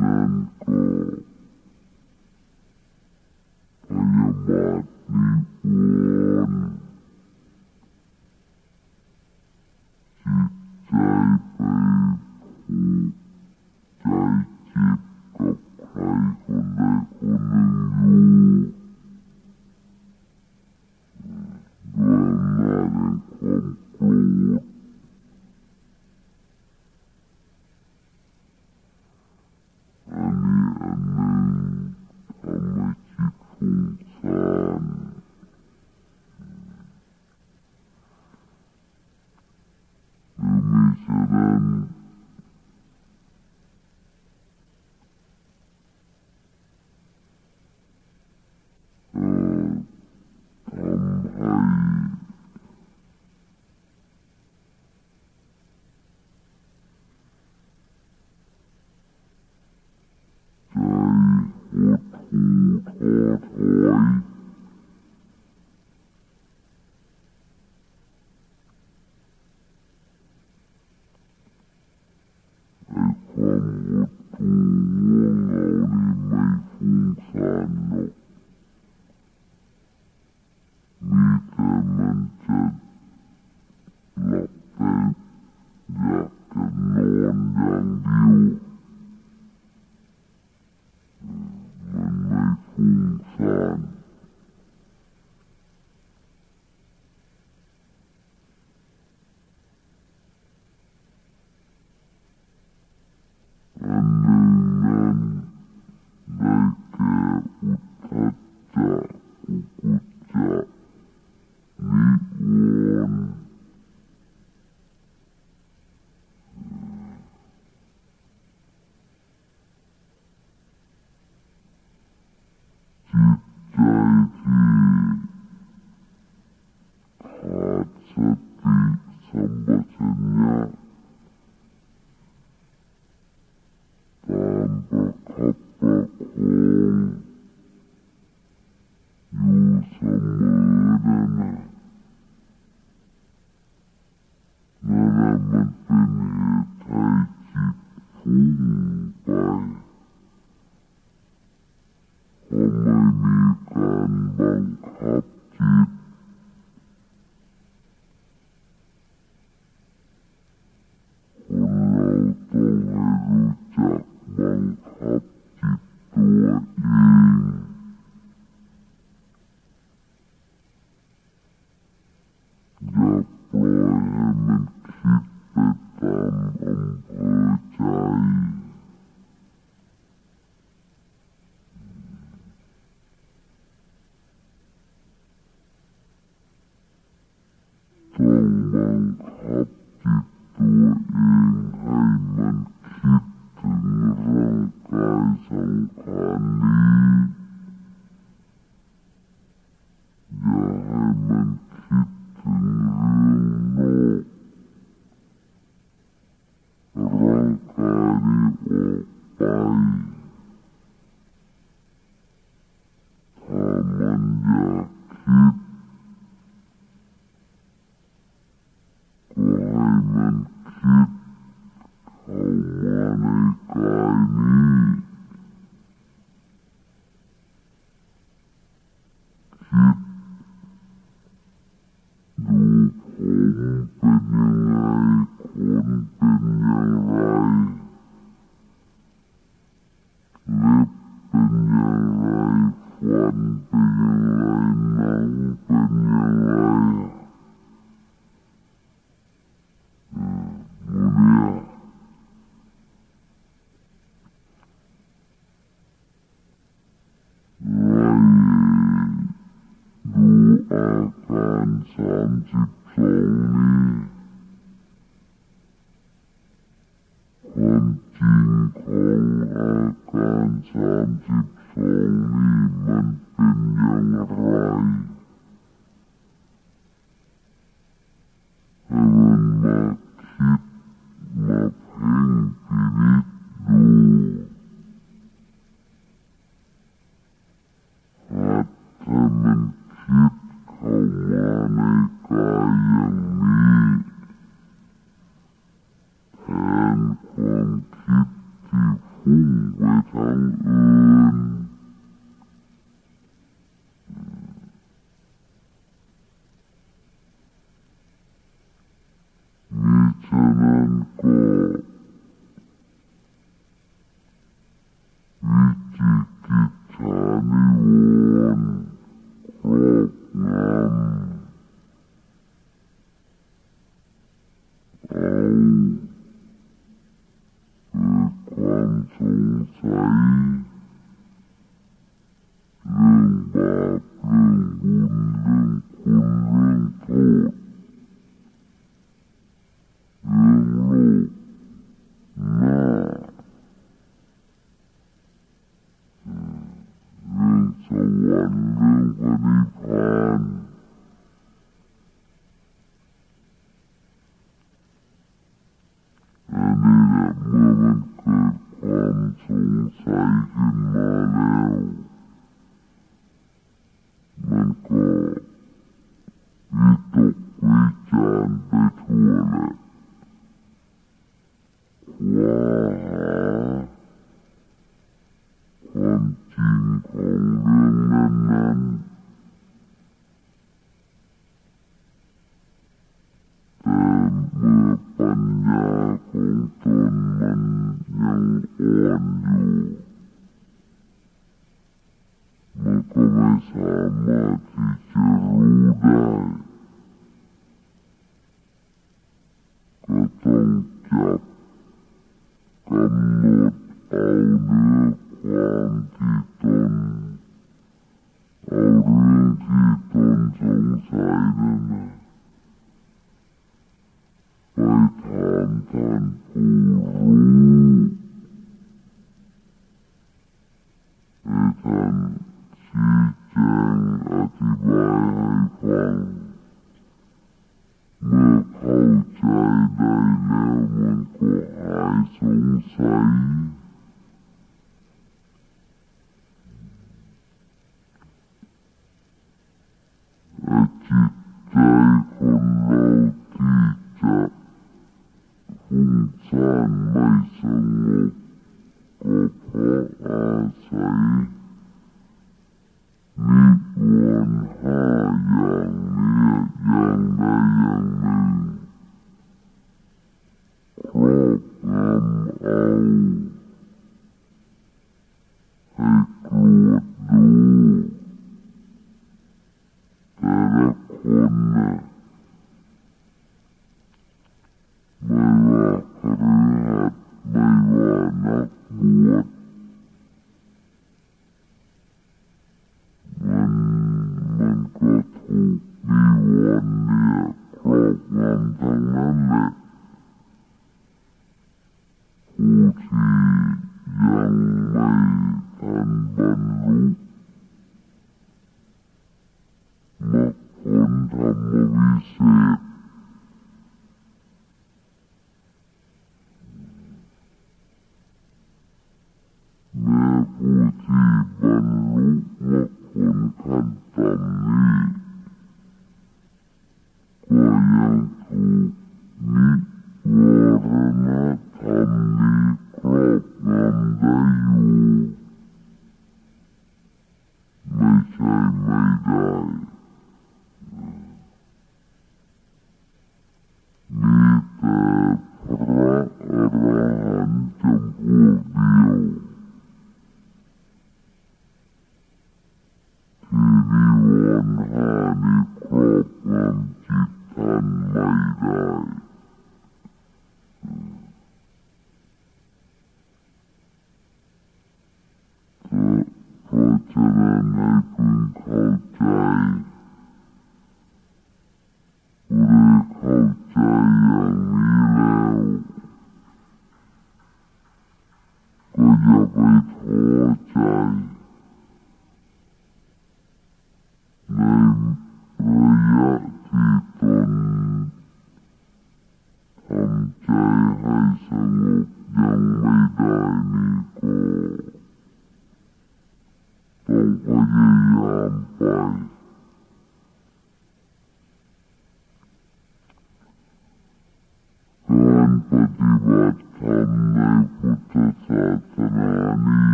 Nanko. Uh,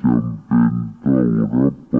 จำเป็นต้องรับประ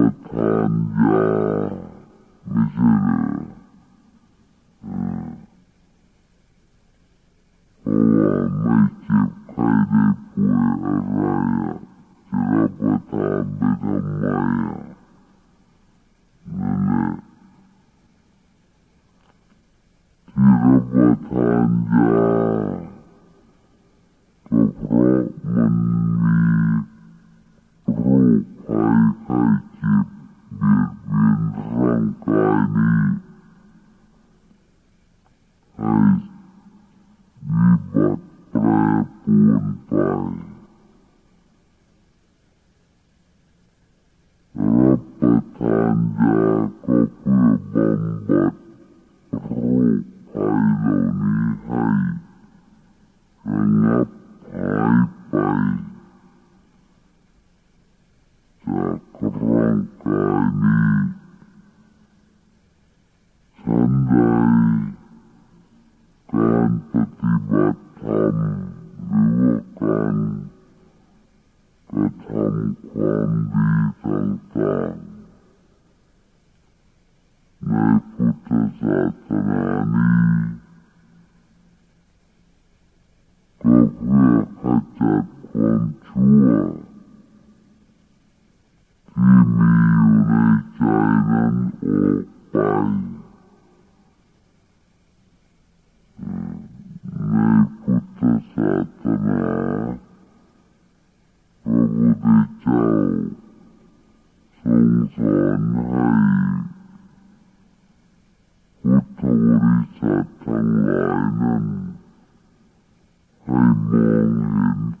Mm-hmm.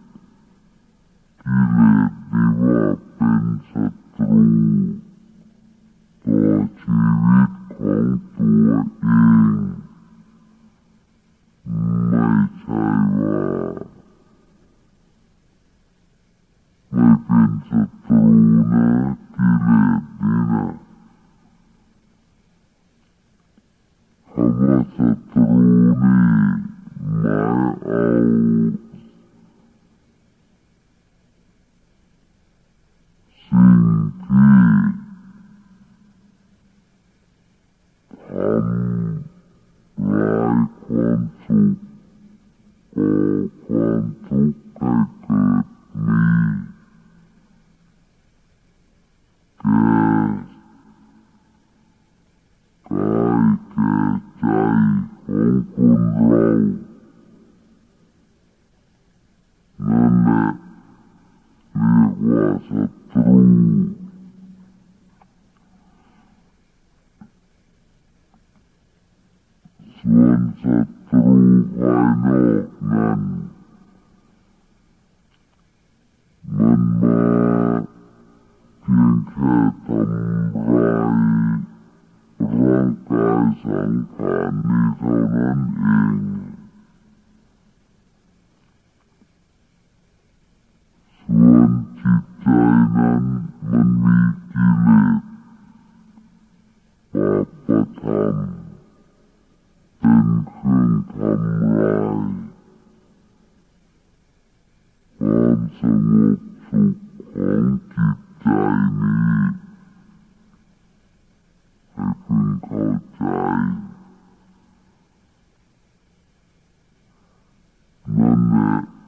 Monday.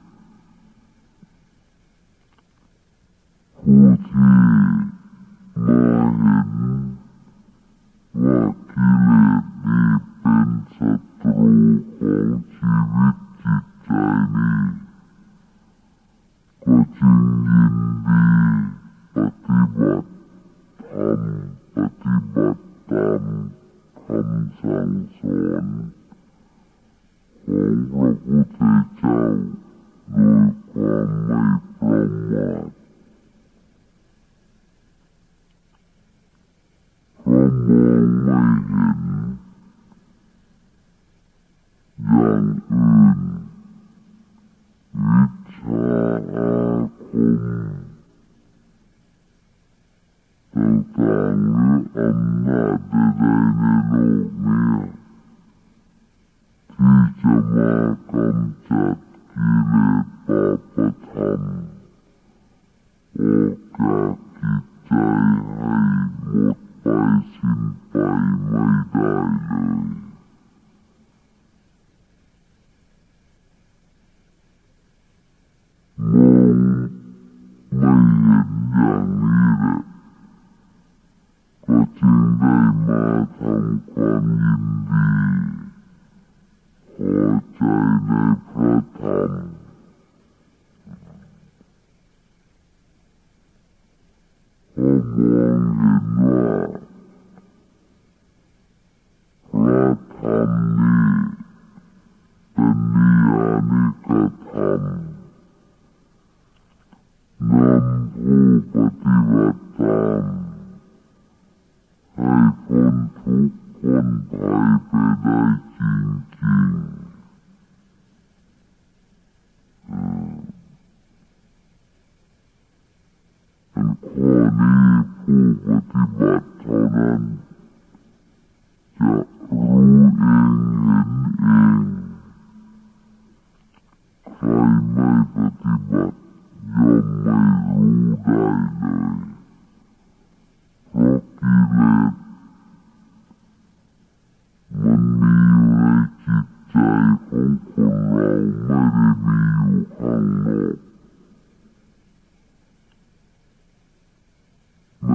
some pipe and I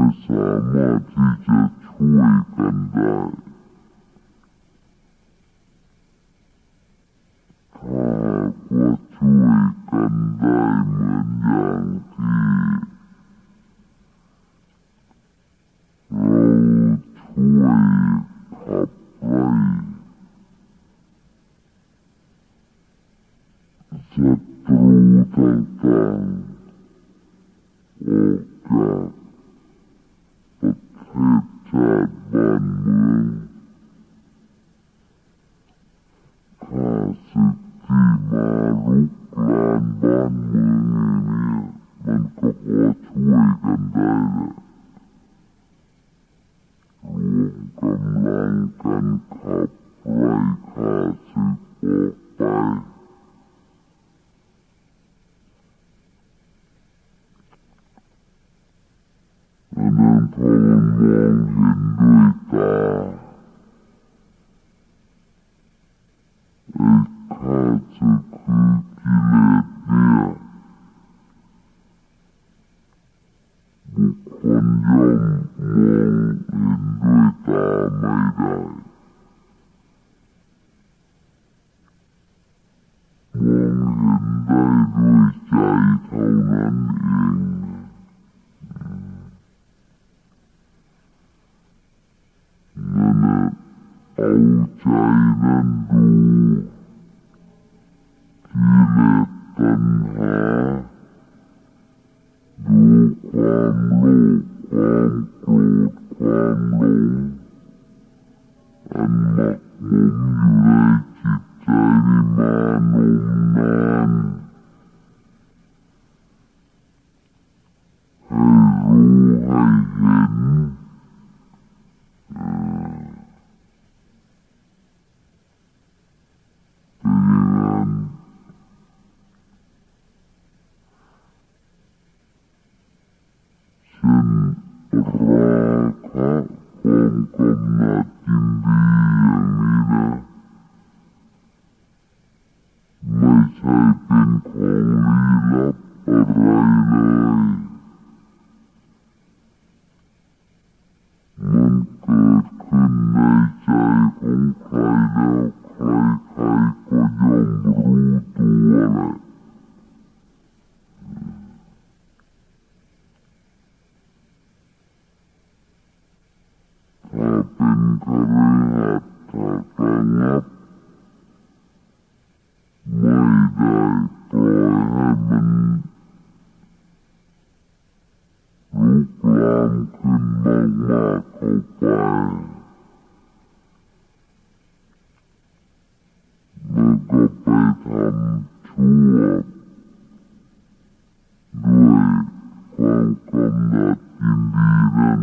さあ、マジ出、ちょう。 ใจนั้นรู้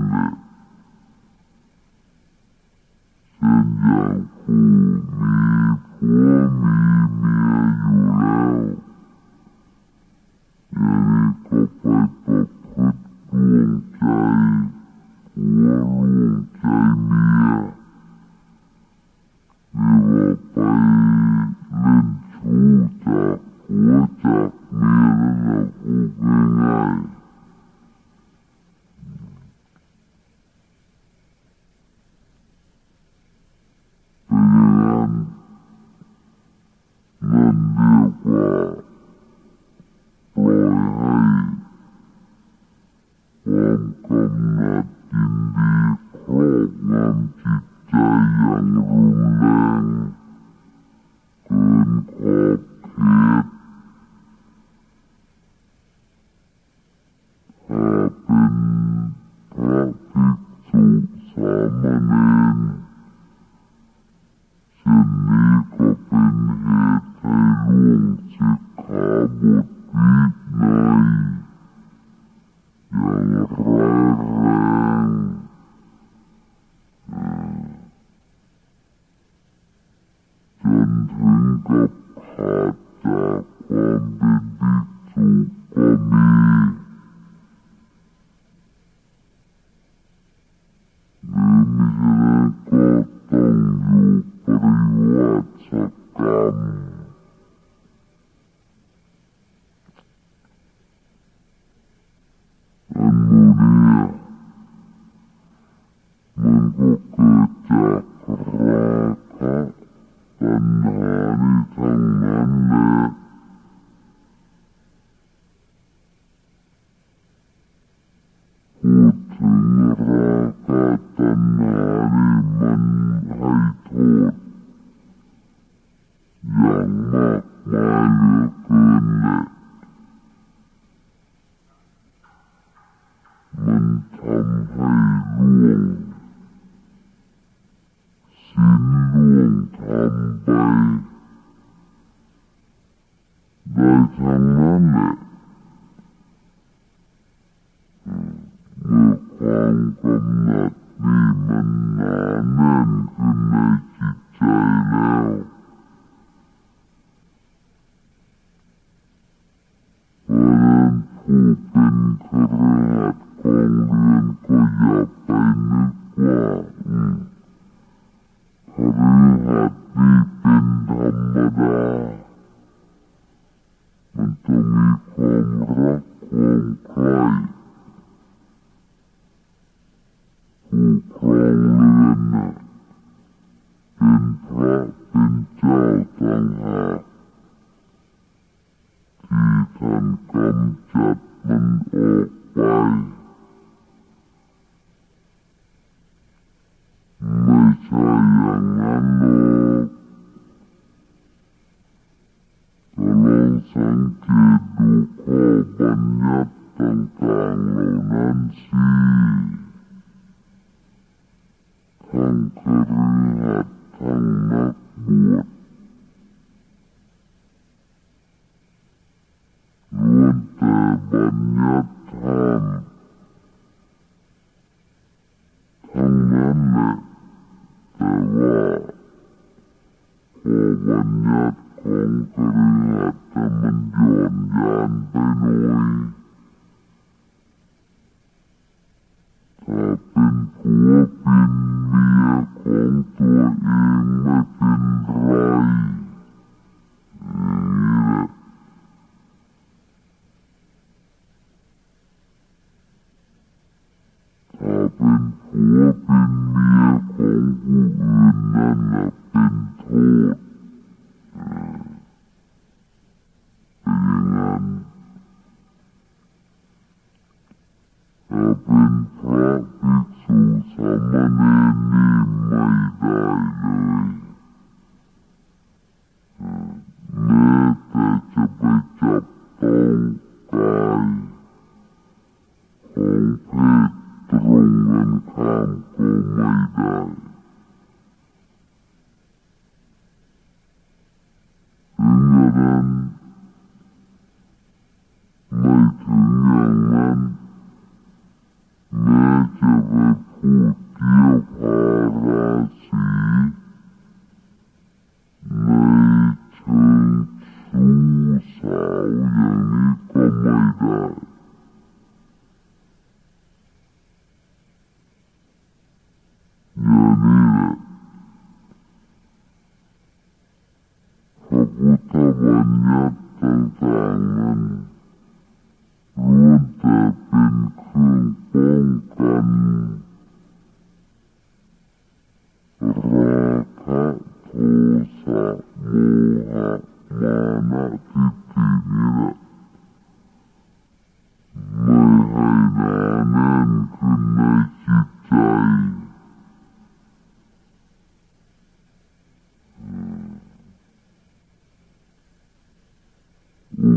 Amen. उठ रहा था तन्हारे मन है nhân gian tới nuôi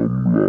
Come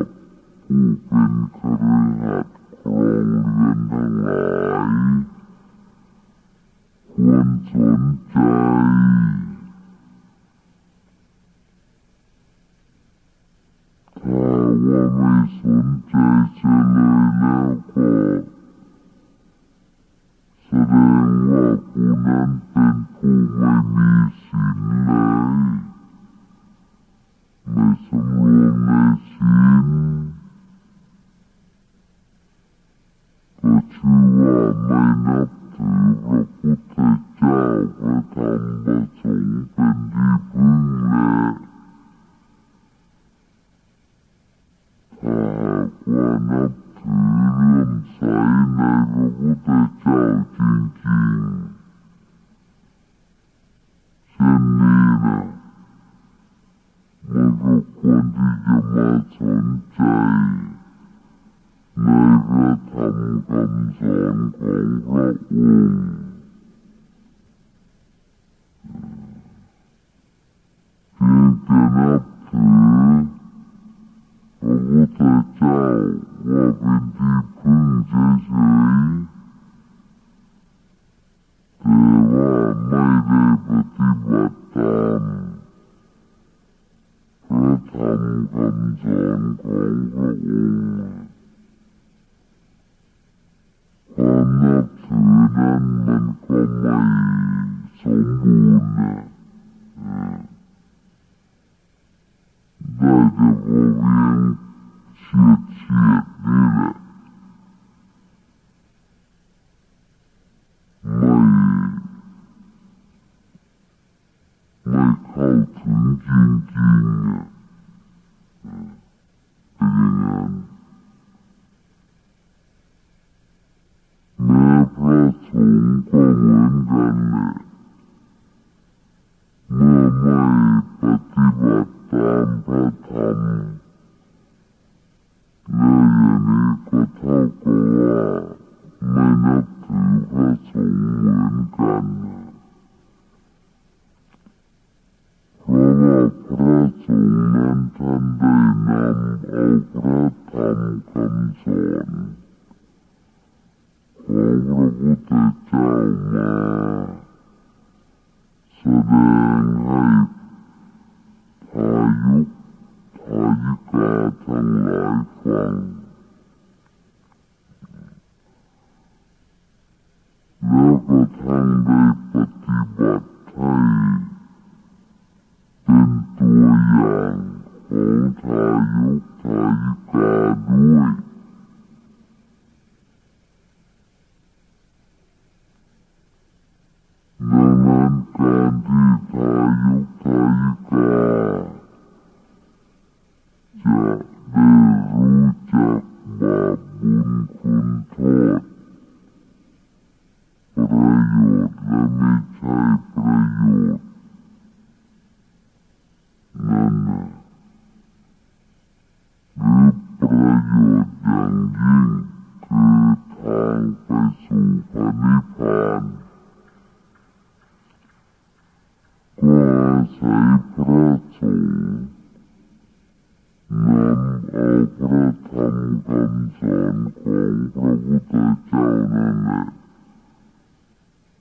pamukansan kompravuta kyaunane.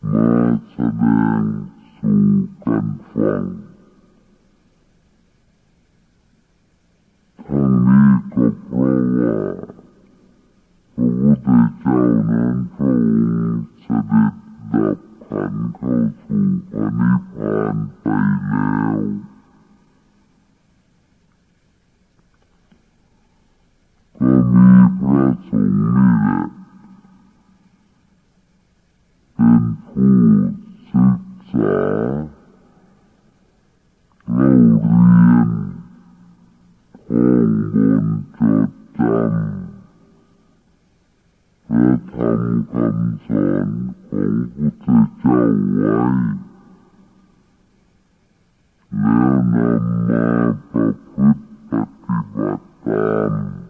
Ma tsadeng su kanfang. Tangli kaprawa pravuta kyaunan praung tsadit dapkan kausu panipan paileu. แล้วนำมาประพฤติปฏิบัติตาม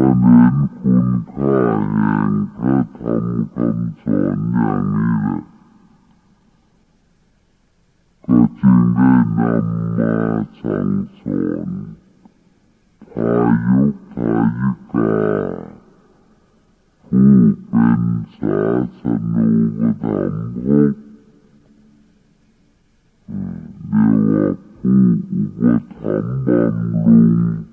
ระเด็คุณค่าแห่งะธำสอนอย่านี้ก็จึได้มาสั่งสอนทาทายิกาผู้เป็นศาสนูปธรรมเรียกว่ล้อุปถัมภ์บำง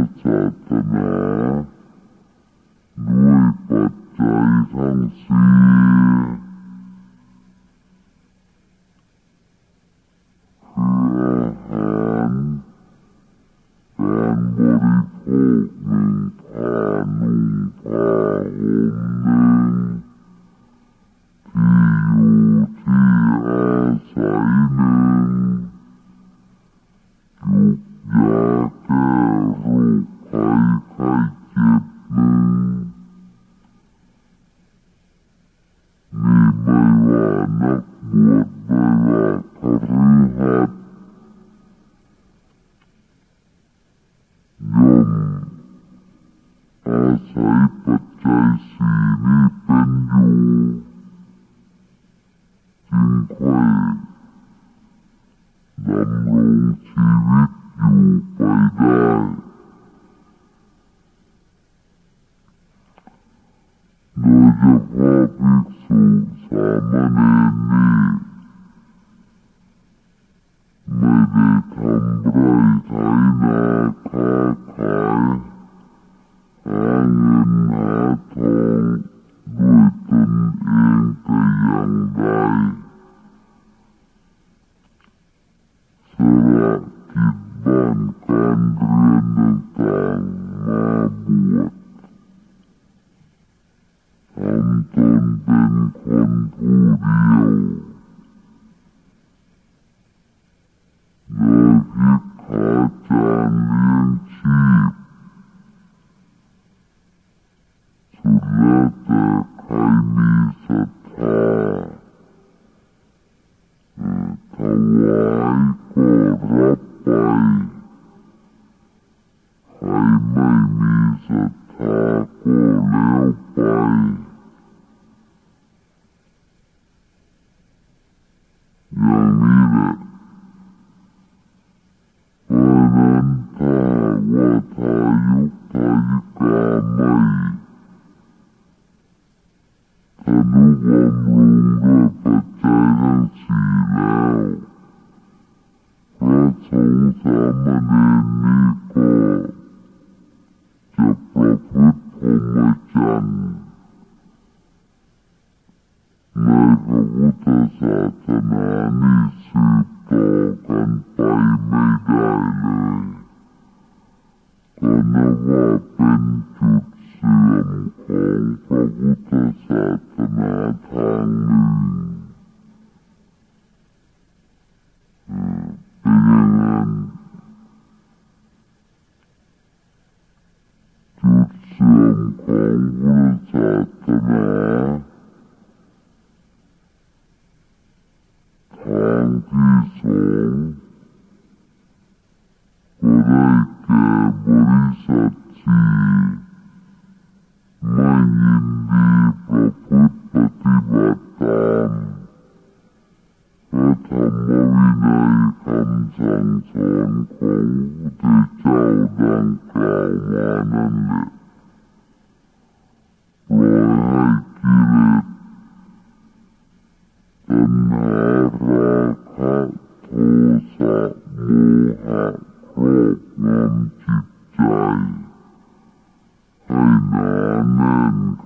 จากศาสนาด้วยปัจจัยทั้งสิ้น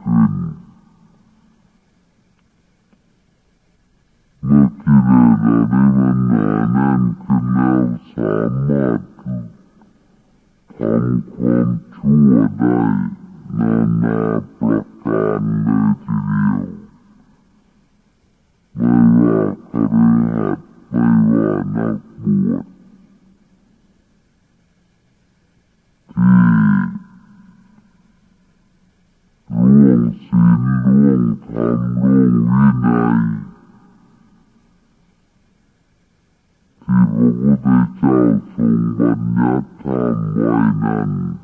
ขึ้นเมื่อกิเลสเหล่านี้มันหนาแน่นขึ้นแล้วสามารถทำความชั่วได้นานา them.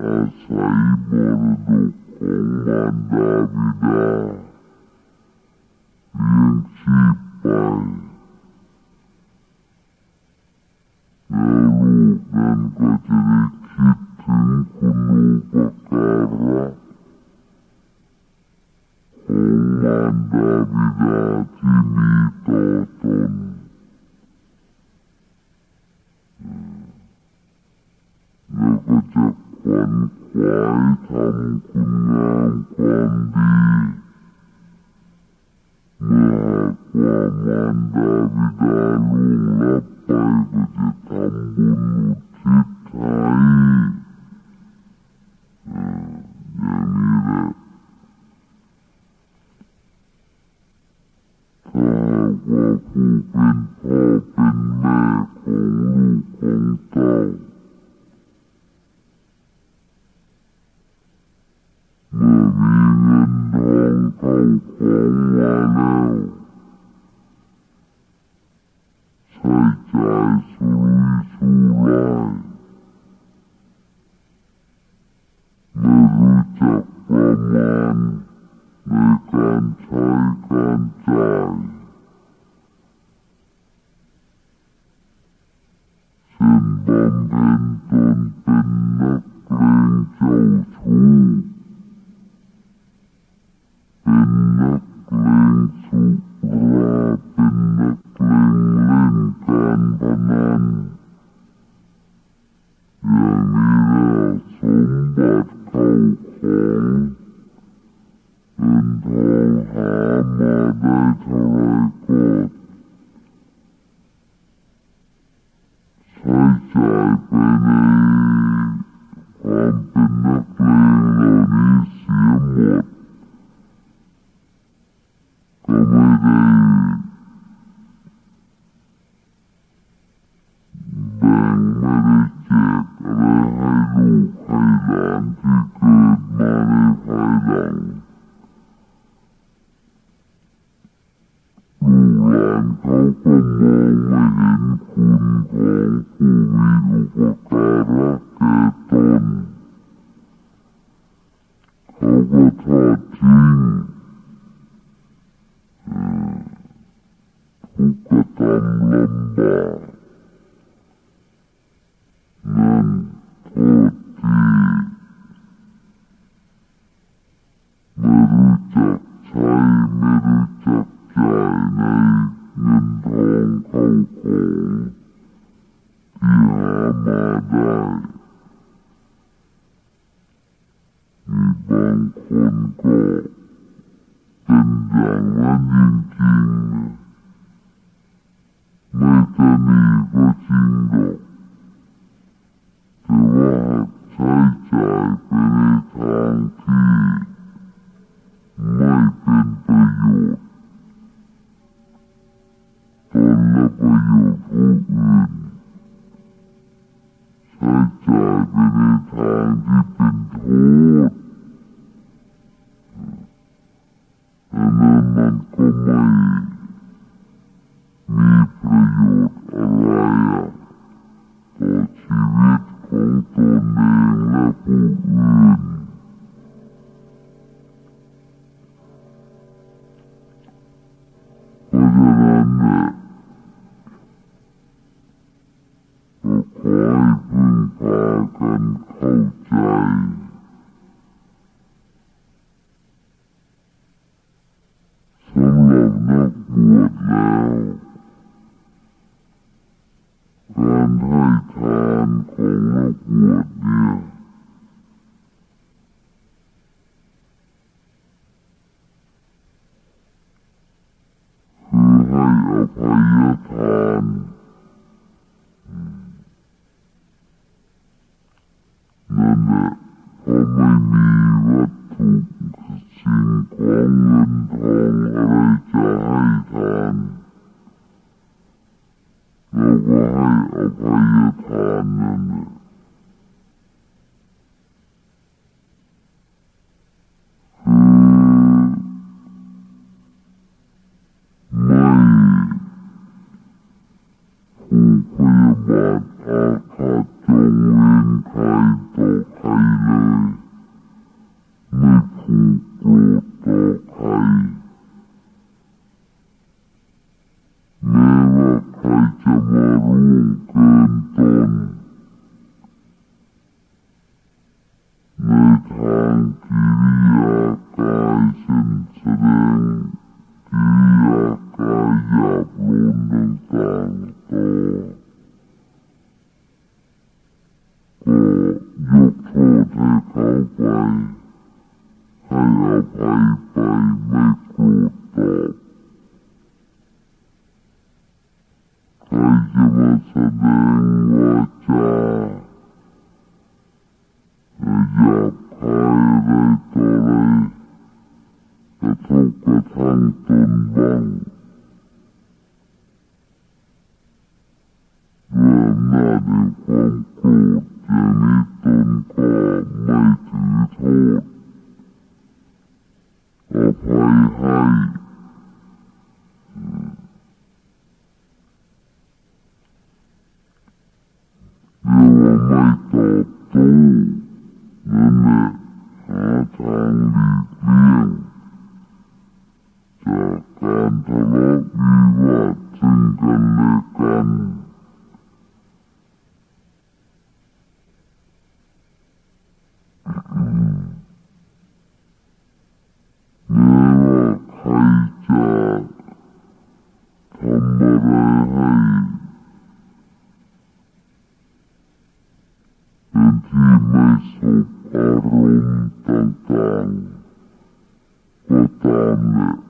at slaveborder.com.tr ไม่ใช่เป็นความเป็นนักเลงเหล่านี้เสียหมด you. ทางตนบ้างเมื่อหน้าด้ยความโกรธจะมีตนก็ไม่ถือโทษอภัยให้เรียวาไม่ตอบโต้นั่นแหละหาทางหลีกเลี่ยง จากการทะเลาะวิวาทซึ่กันและกันแม้าใจะทำอรให้เป็นที่ไม่สพี่างๆก็ตามน่ย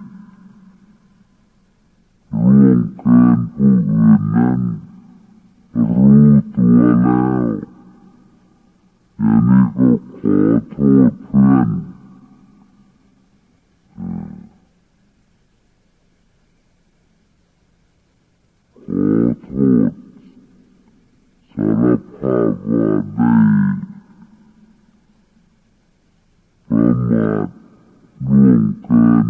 ล่วงเกินผู้อื่นนั้นรู้ตัวแล้วอย่างนี้ก็ขอโทษเพื่อนขอโทษสารภาพว่าได้ประมาทล่วงเกิน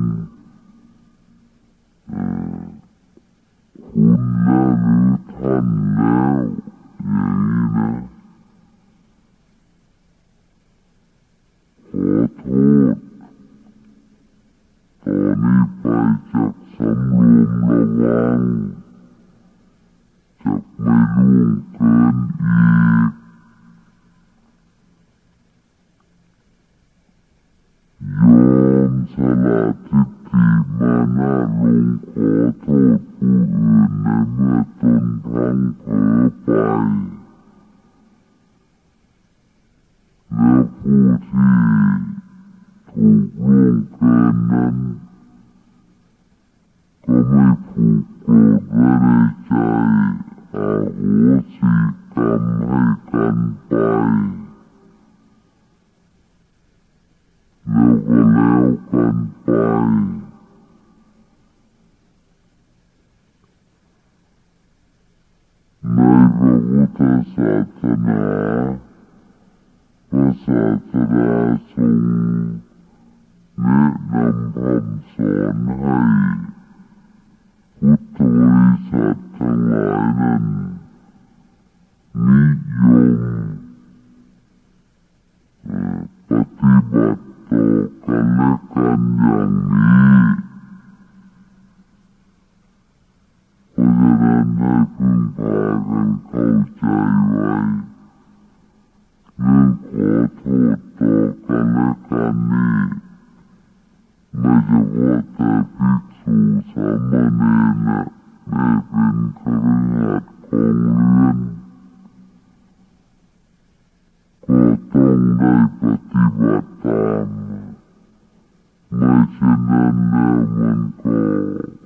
my chin and now one call.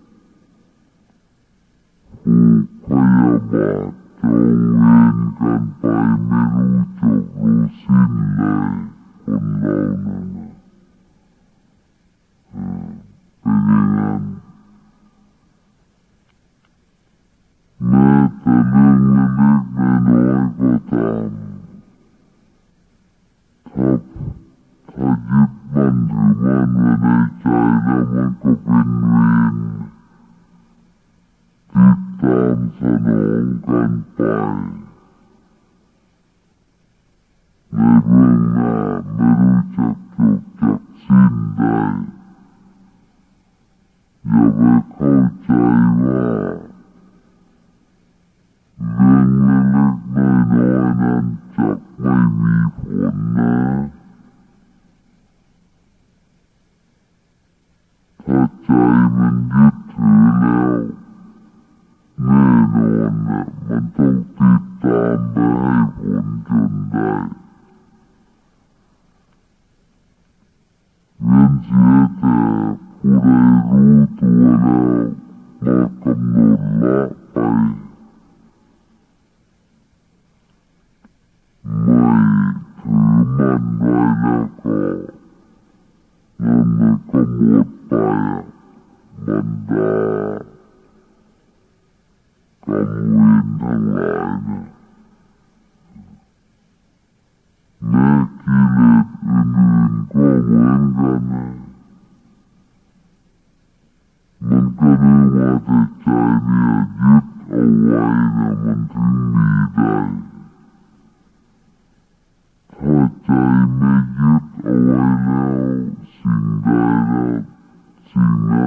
Hocai meggyük a vajnál, szingálra, szingálra.